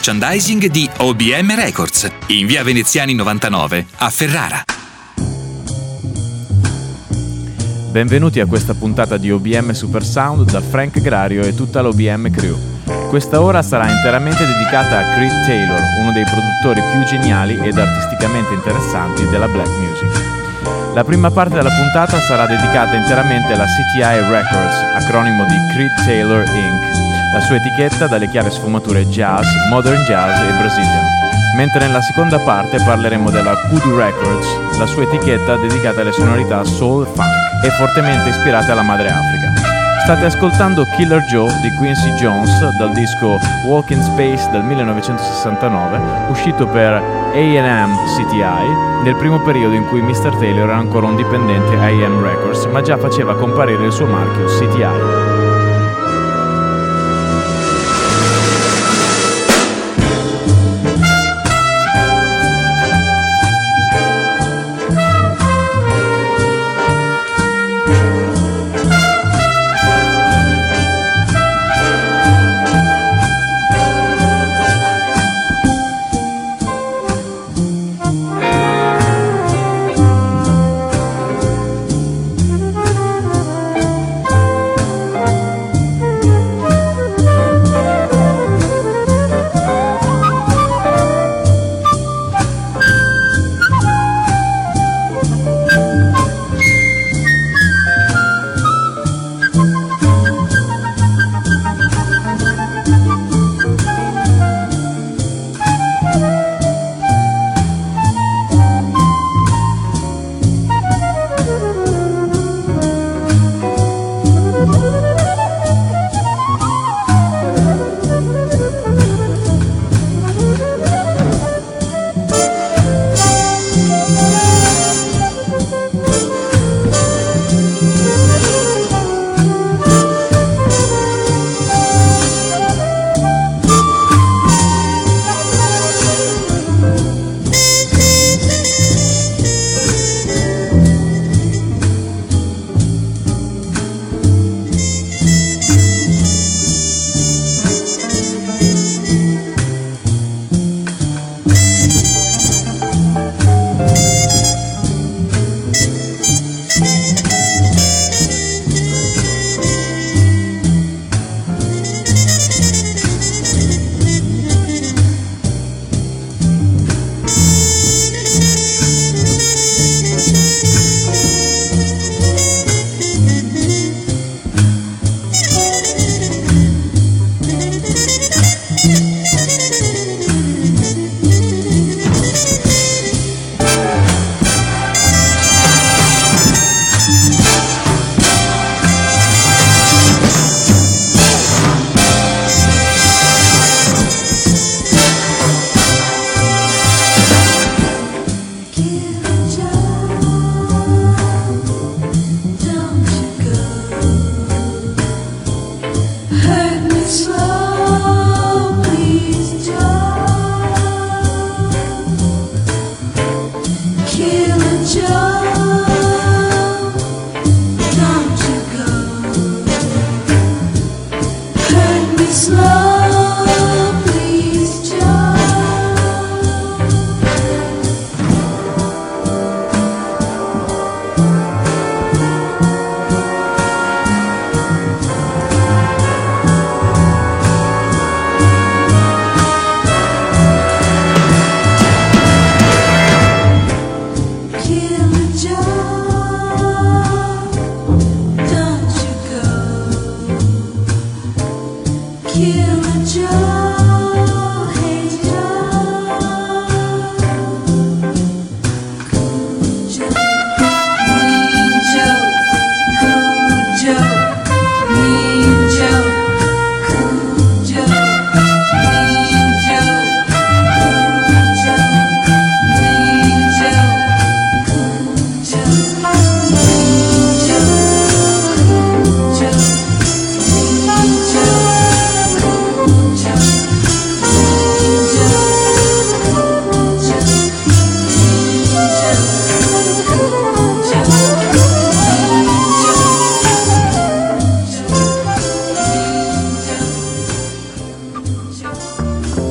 merchandising di OBM Records, in via Veneziani 99 a Ferrara. Benvenuti a questa puntata di OBM Super Sound da Frank Grario e tutta l'OBM crew. Questa ora sarà interamente dedicata a Creed Taylor, uno dei produttori più geniali ed artisticamente interessanti della black music. La prima parte della puntata sarà dedicata interamente alla CTI Records, acronimo di Creed Taylor Inc., la sua etichetta dalle chiare sfumature jazz, modern jazz e brazilian. Mentre nella seconda parte parleremo della Kudu Records, la sua etichetta dedicata alle sonorità soul funk e fortemente ispirate alla madre Africa. State ascoltando Killer Joe di Quincy Jones dal disco Walk in Space del 1969, uscito per AM CTI nel primo periodo in cui Mr. Taylor era ancora un dipendente AM Records, ma già faceva comparire il suo marchio CTI.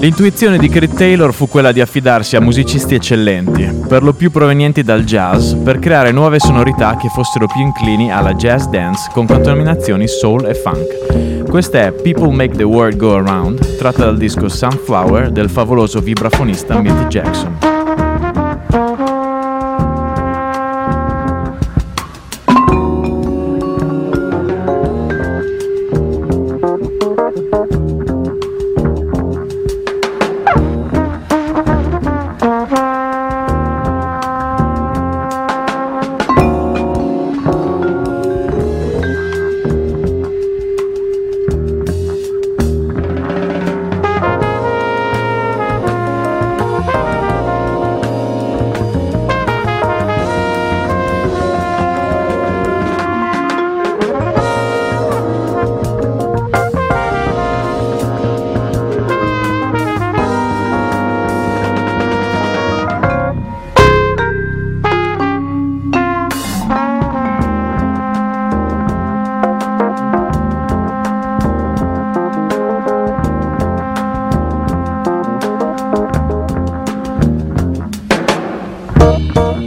L'intuizione di Crit Taylor fu quella di affidarsi a musicisti eccellenti, per lo più provenienti dal jazz, per creare nuove sonorità che fossero più inclini alla jazz dance con contaminazioni soul e funk. Questa è People Make the World Go Around, tratta dal disco Sunflower del favoloso vibrafonista Milt Jackson.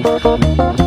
Thank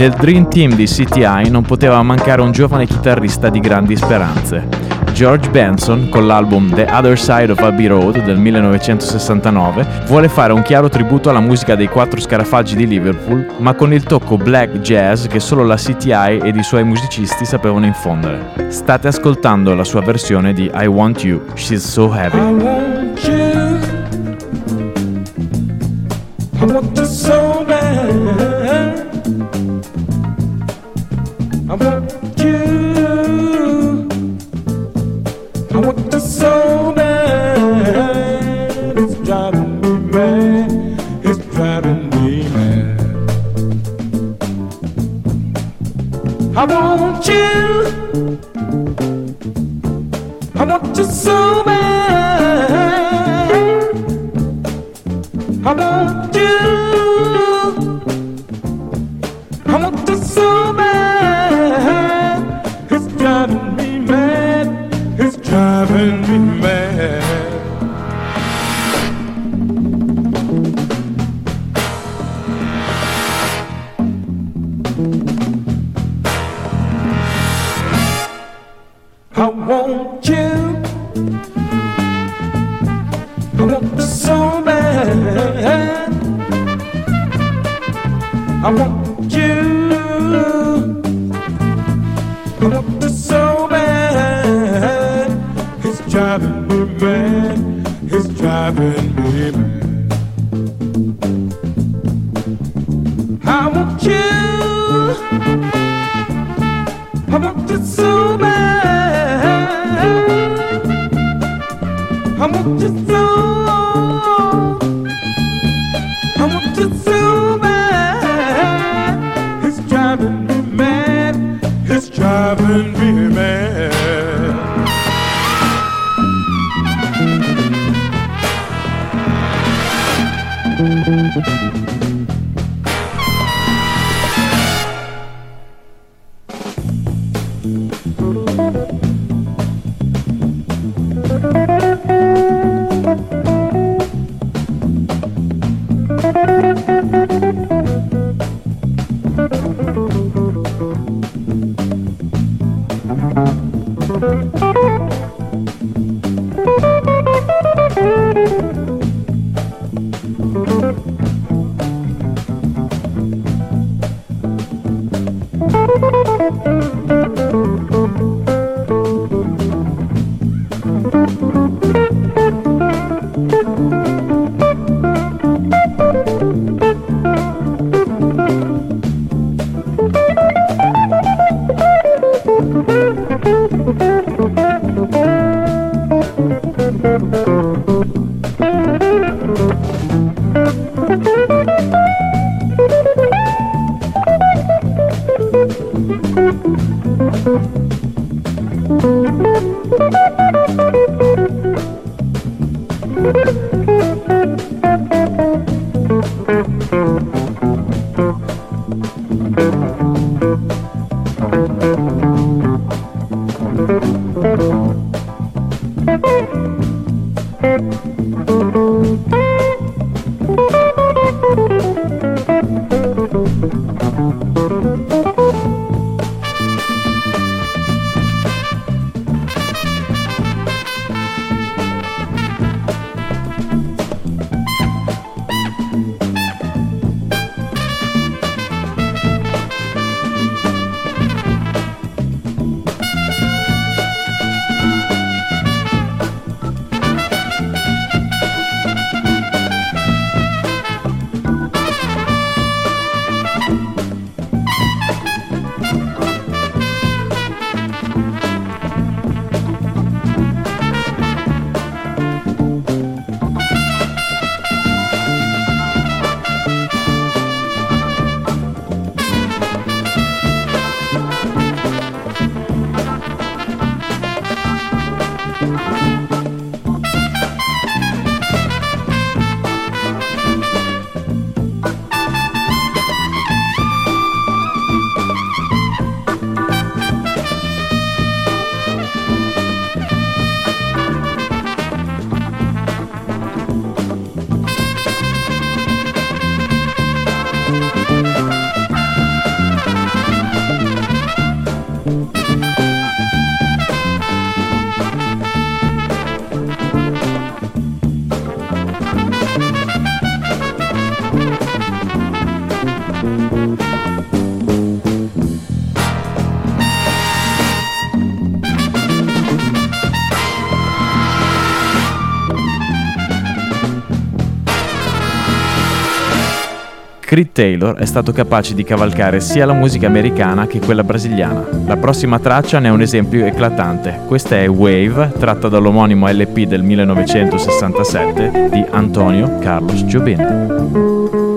Nel Dream Team di CTI non poteva mancare un giovane chitarrista di grandi speranze. George Benson, con l'album The Other Side of Abbey Road del 1969, vuole fare un chiaro tributo alla musica dei quattro scarafaggi di Liverpool, ma con il tocco black jazz che solo la CTI ed i suoi musicisti sapevano infondere. State ascoltando la sua versione di I Want You, She's So Heavy. I want you. So bad. I want you. I want you so bad. I want you. I want you so bad. It's driving me mad. It's driving me mad. I want you. I want you so bad. I'm just Creed Taylor è stato capace di cavalcare sia la musica americana che quella brasiliana. La prossima traccia ne è un esempio eclatante. Questa è Wave, tratta dall'omonimo LP del 1967 di Antonio Carlos Jobim.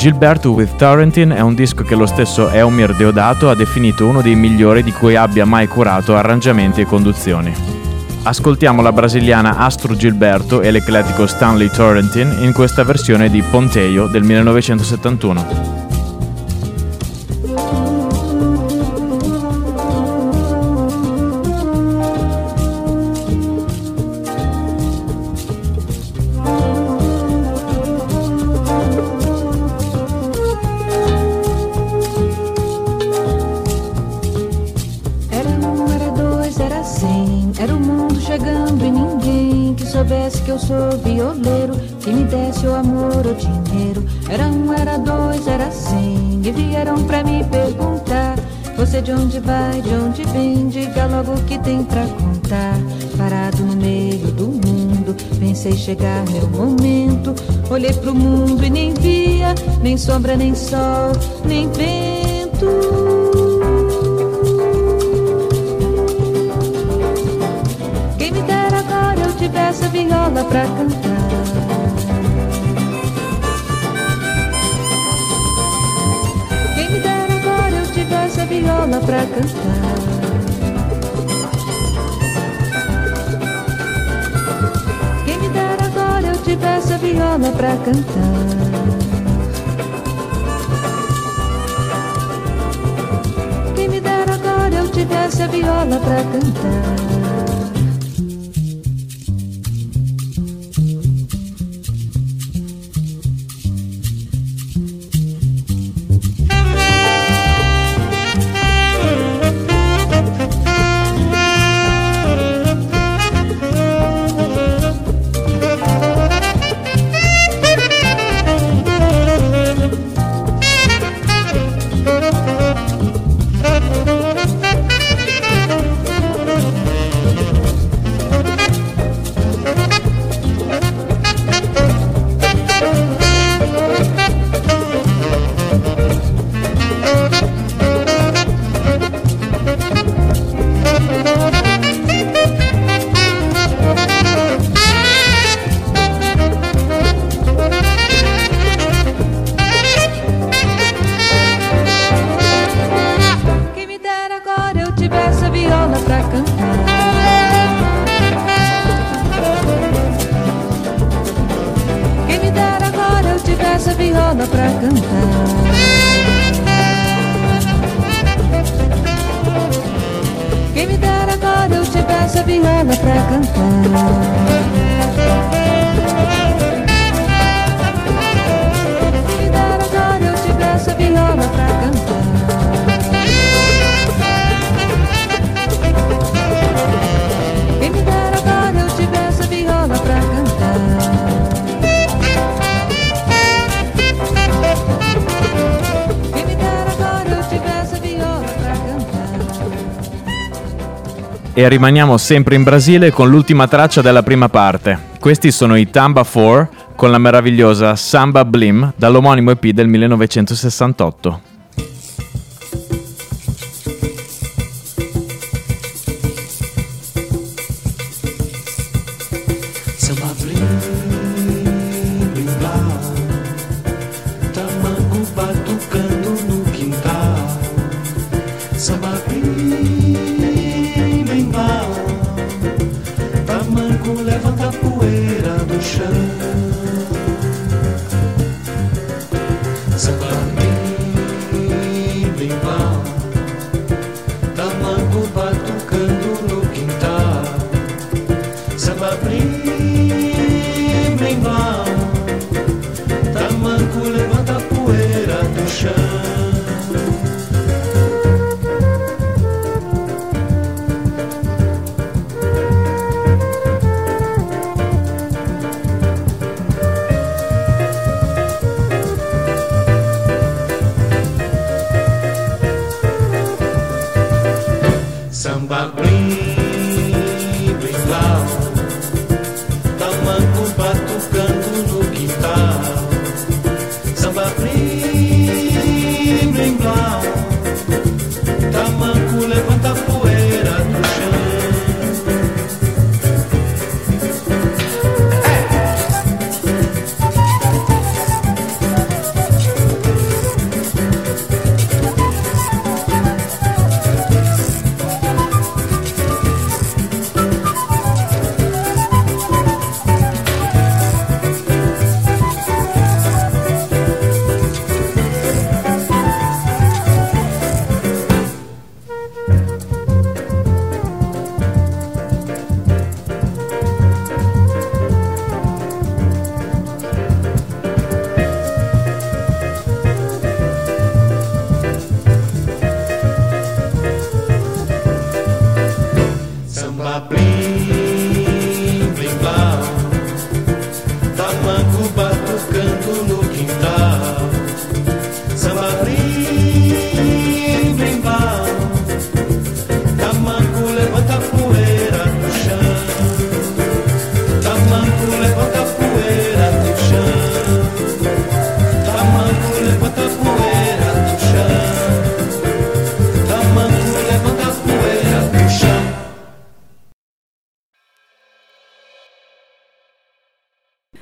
Gilberto with Tarantin è un disco che lo stesso Eumir Deodato ha definito uno dei migliori di cui abbia mai curato arrangiamenti e conduzioni. Ascoltiamo la brasiliana Astro Gilberto e l'ecletico Stanley Torrentin in questa versione di Ponteio del 1971. Nem sombra, nem sol, nem vento. Quem me dera agora eu tivesse a viola pra cantar. Quem me dera agora eu tivesse a viola pra cantar. desce a viola pra cantar. essa viola pra cantar. Quem me dera agora eu tivesse a viola pra cantar. Quem me dera agora eu tivesse a viola pra cantar. E rimaniamo sempre in Brasile con l'ultima traccia della prima parte. Questi sono i Tamba 4 con la meravigliosa Samba Blim dall'omonimo EP del 1968.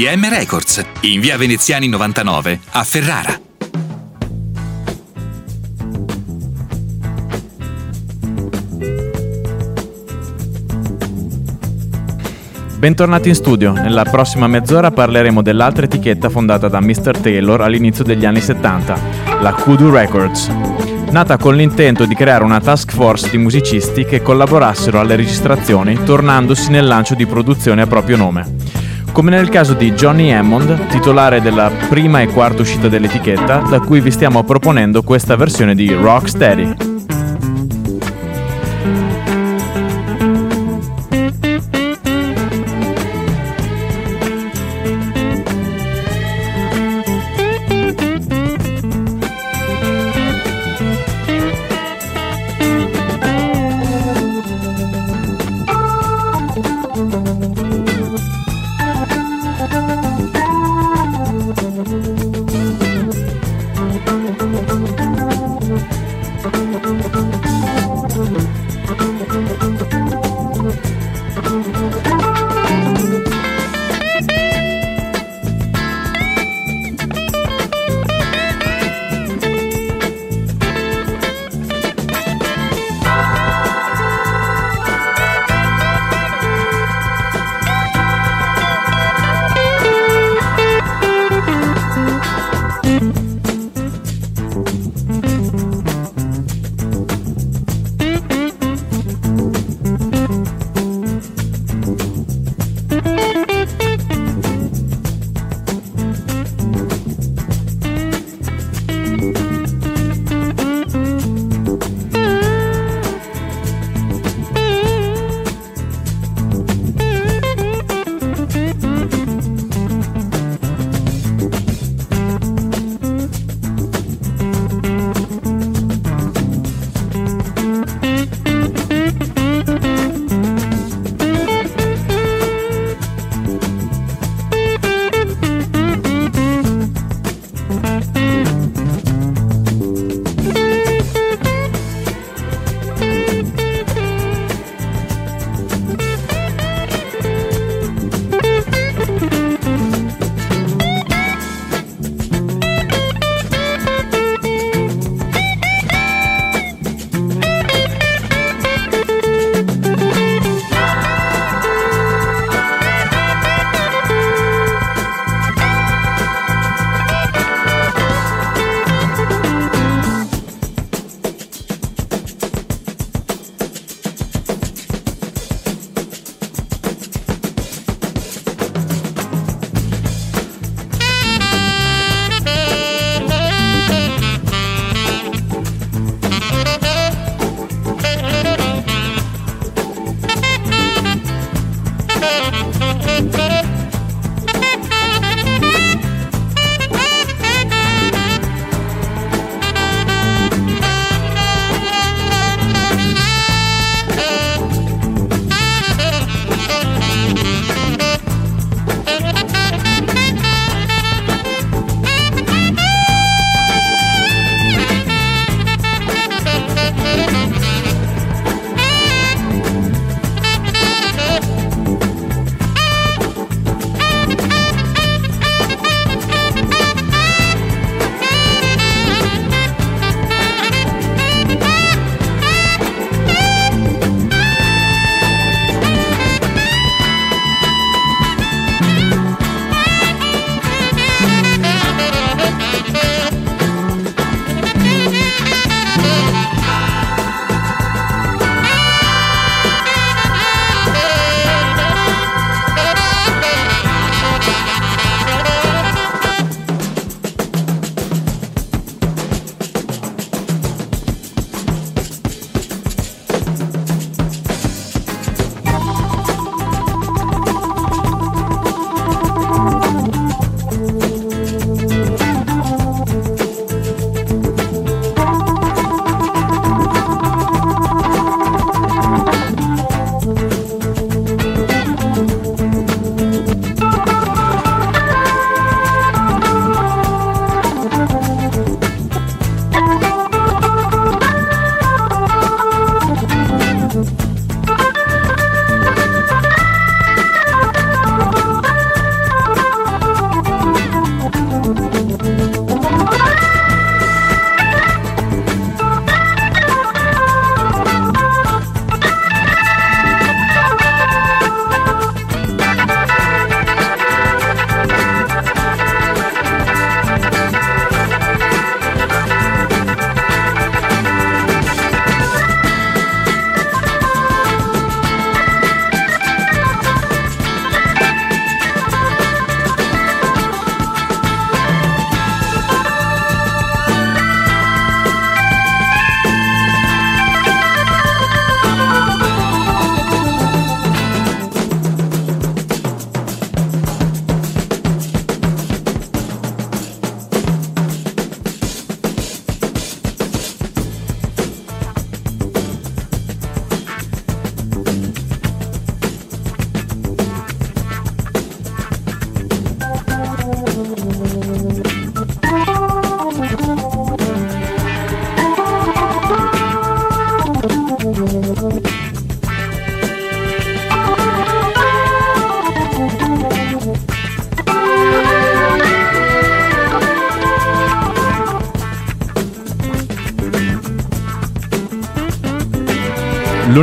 Records, in via Veneziani 99 a Ferrara. Bentornati in studio, nella prossima mezz'ora parleremo dell'altra etichetta fondata da Mr. Taylor all'inizio degli anni 70, la Kudu Records. Nata con l'intento di creare una task force di musicisti che collaborassero alle registrazioni tornandosi nel lancio di produzione a proprio nome. Come nel caso di Johnny Hammond, titolare della prima e quarta uscita dell'etichetta, da cui vi stiamo proponendo questa versione di Rocksteady.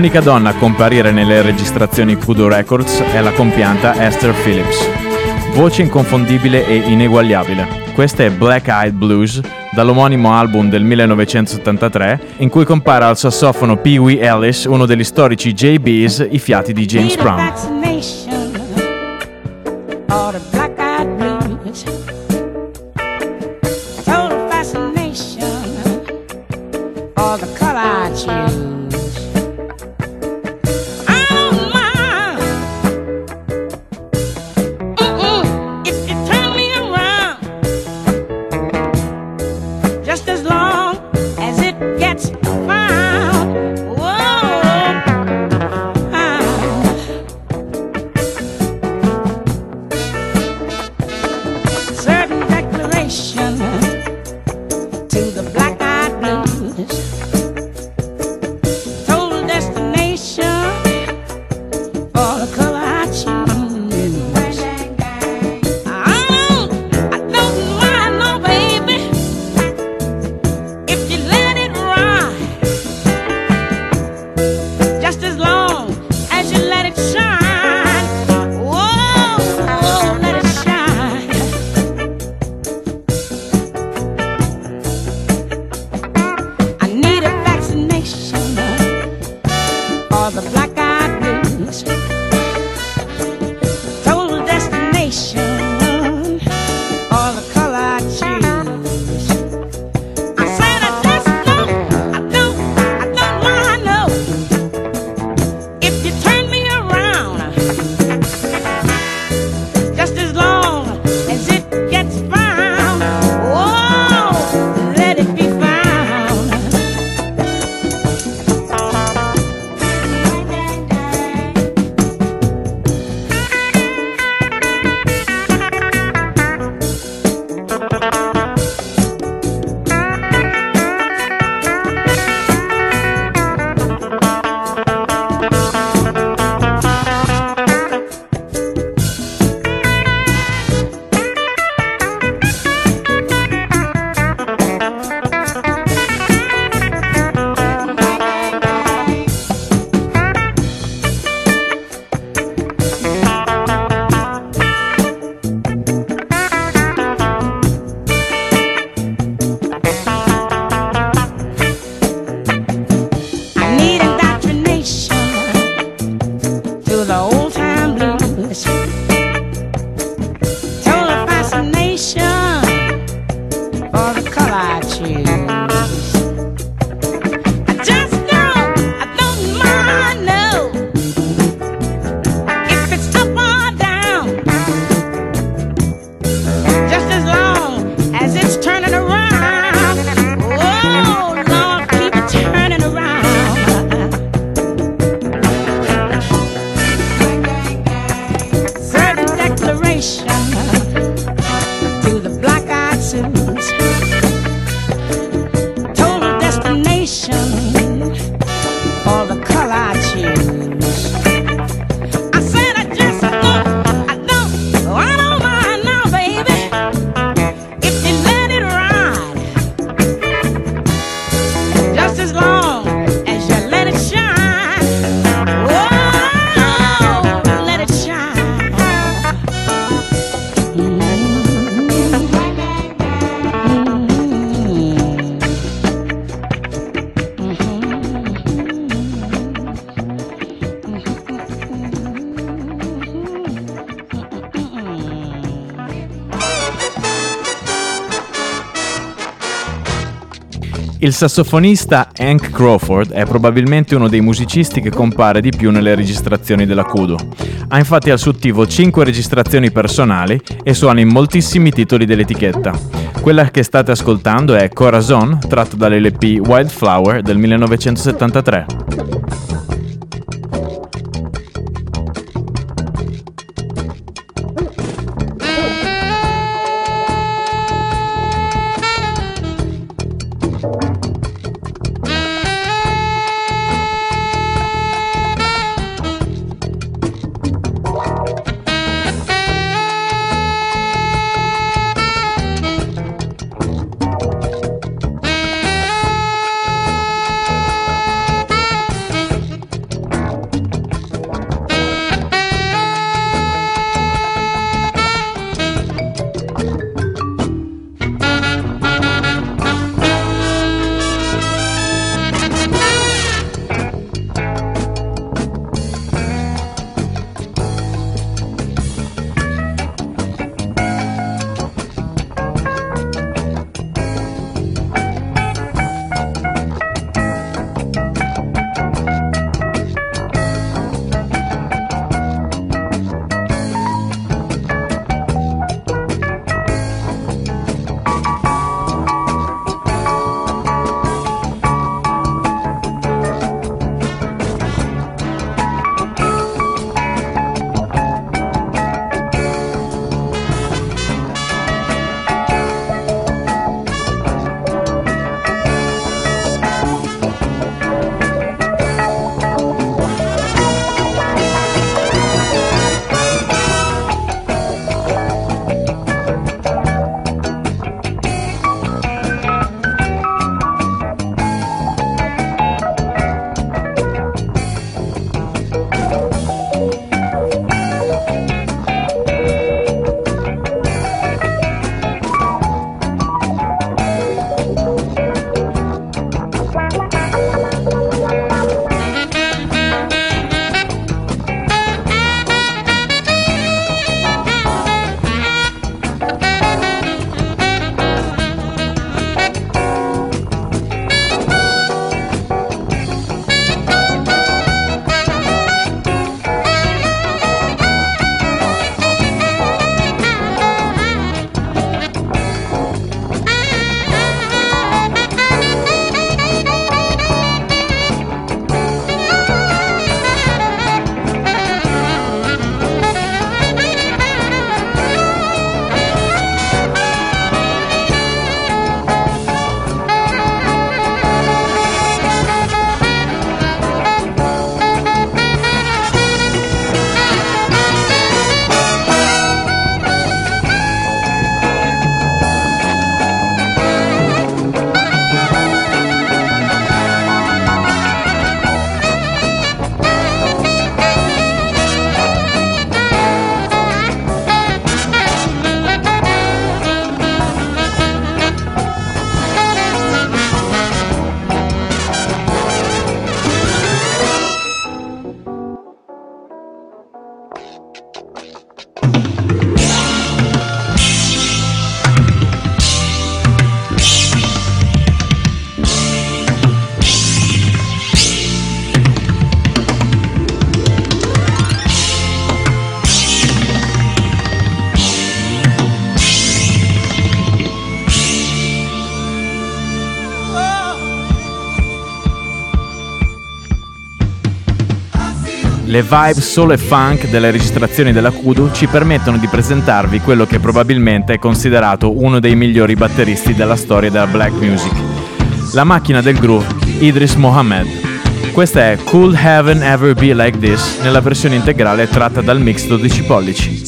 L'unica donna a comparire nelle registrazioni Kudo Records è la compianta Esther Phillips. Voce inconfondibile e ineguagliabile. Questa è Black Eyed Blues, dall'omonimo album del 1973, in cui compare al sassofono Pee Wee Ellis, uno degli storici JBs, i fiati di James Brown. Il sassofonista Hank Crawford è probabilmente uno dei musicisti che compare di più nelle registrazioni della Kudo. Ha infatti al suo attivo 5 registrazioni personali e suona in moltissimi titoli dell'etichetta. Quella che state ascoltando è Corazon, tratto dall'LP Wildflower del 1973. Le vibe solo e funk delle registrazioni della Kudu ci permettono di presentarvi quello che probabilmente è considerato uno dei migliori batteristi della storia della black music. La macchina del groove, Idris Mohamed. Questa è Cool Heaven Ever Be Like This nella versione integrale tratta dal mix 12 pollici.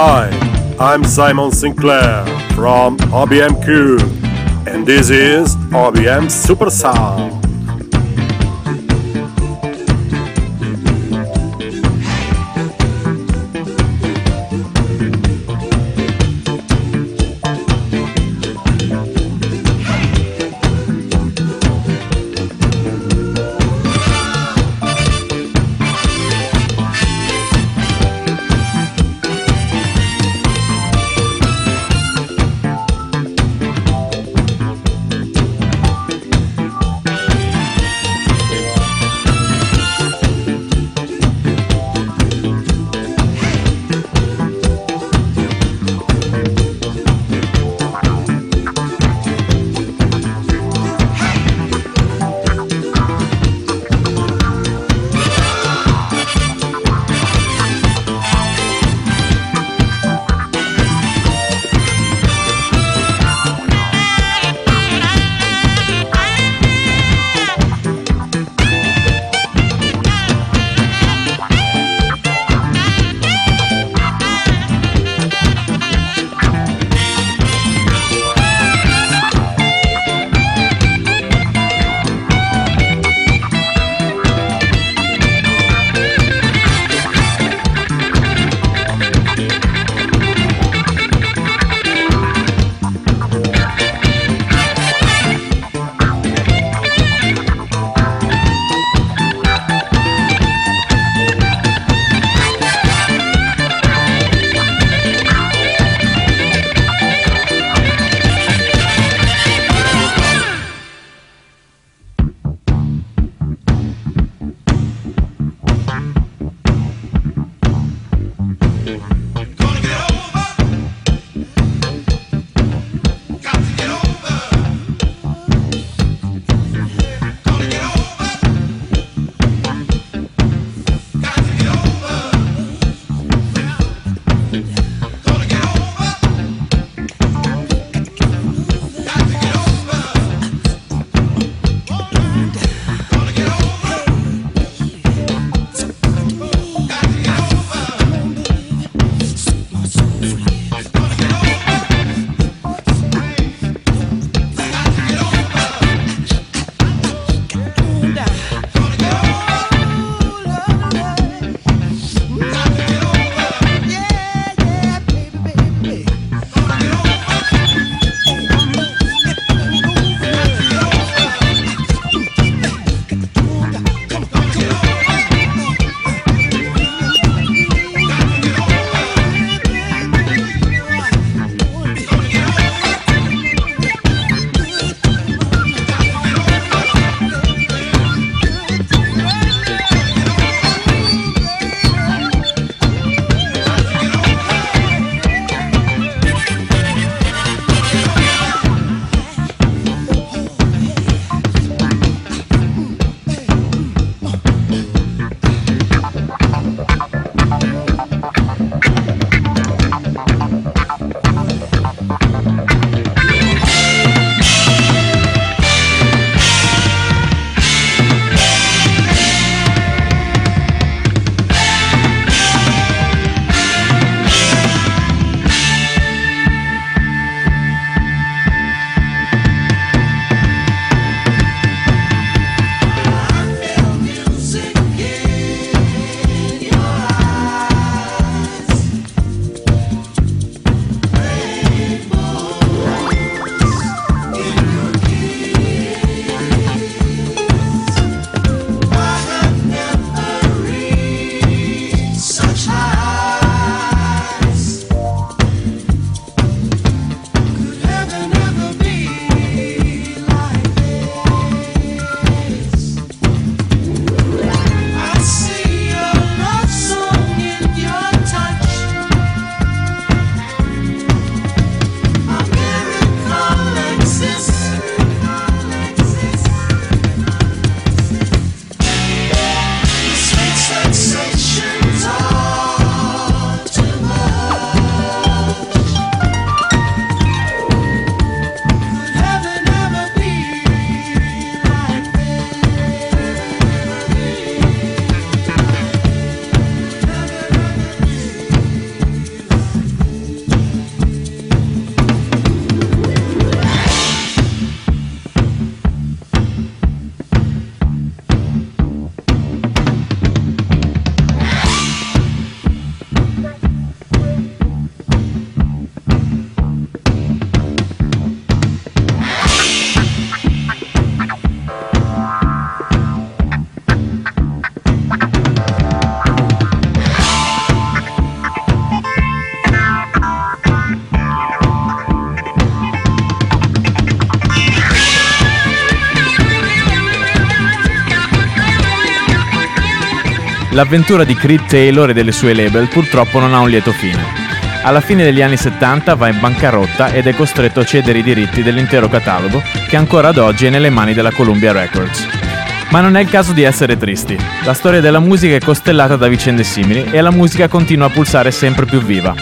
Hi, I'm Simon Sinclair from OBMQ, and this is OBM Super Sound. L'avventura di Creed Taylor e delle sue label purtroppo non ha un lieto fine. Alla fine degli anni 70 va in bancarotta ed è costretto a cedere i diritti dell'intero catalogo che ancora ad oggi è nelle mani della Columbia Records. Ma non è il caso di essere tristi. La storia della musica è costellata da vicende simili e la musica continua a pulsare sempre più viva.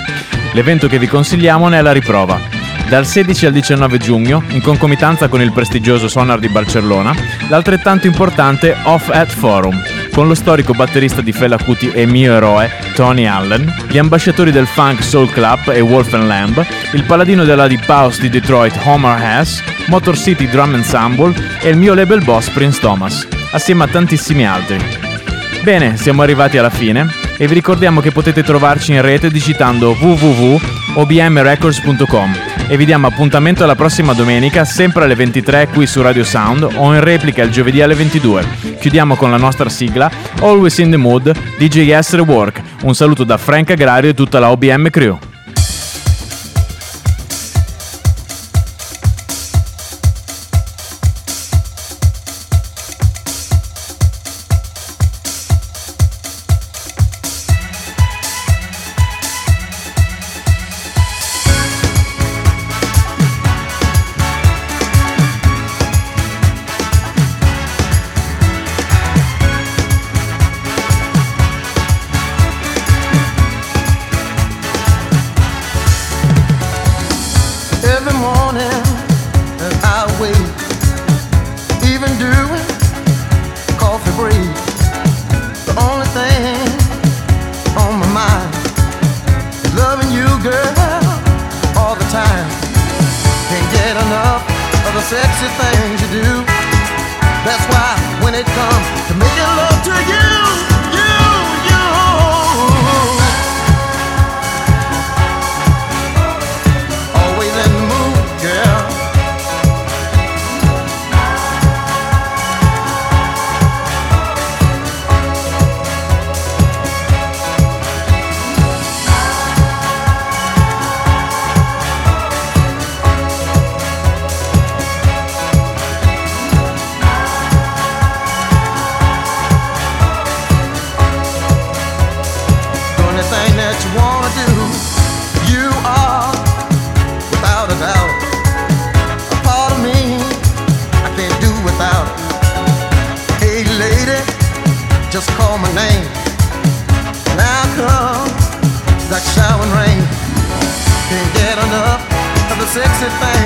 L'evento che vi consigliamo ne è la riprova. Dal 16 al 19 giugno, in concomitanza con il prestigioso Sonar di Barcellona, l'altrettanto importante Off at Forum, con lo storico batterista di Fela Kuti e mio eroe, Tony Allen, gli ambasciatori del Funk Soul Club e Wolf Lamb, il paladino della Deep House di Detroit Homer Hess, Motor City Drum Ensemble e il mio label boss Prince Thomas, assieme a tantissimi altri. Bene, siamo arrivati alla fine e vi ricordiamo che potete trovarci in rete digitando www.obmrecords.com e vi diamo appuntamento alla prossima domenica sempre alle 23 qui su Radio Sound o in replica il giovedì alle 22. Chiudiamo con la nostra sigla Always in the Mood DJS Rework. Un saluto da Frank Agrario e tutta la OBM Crew. like showering rain. Can't get enough of the sexy thing.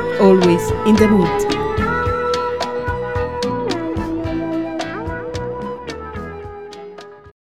always in the mood.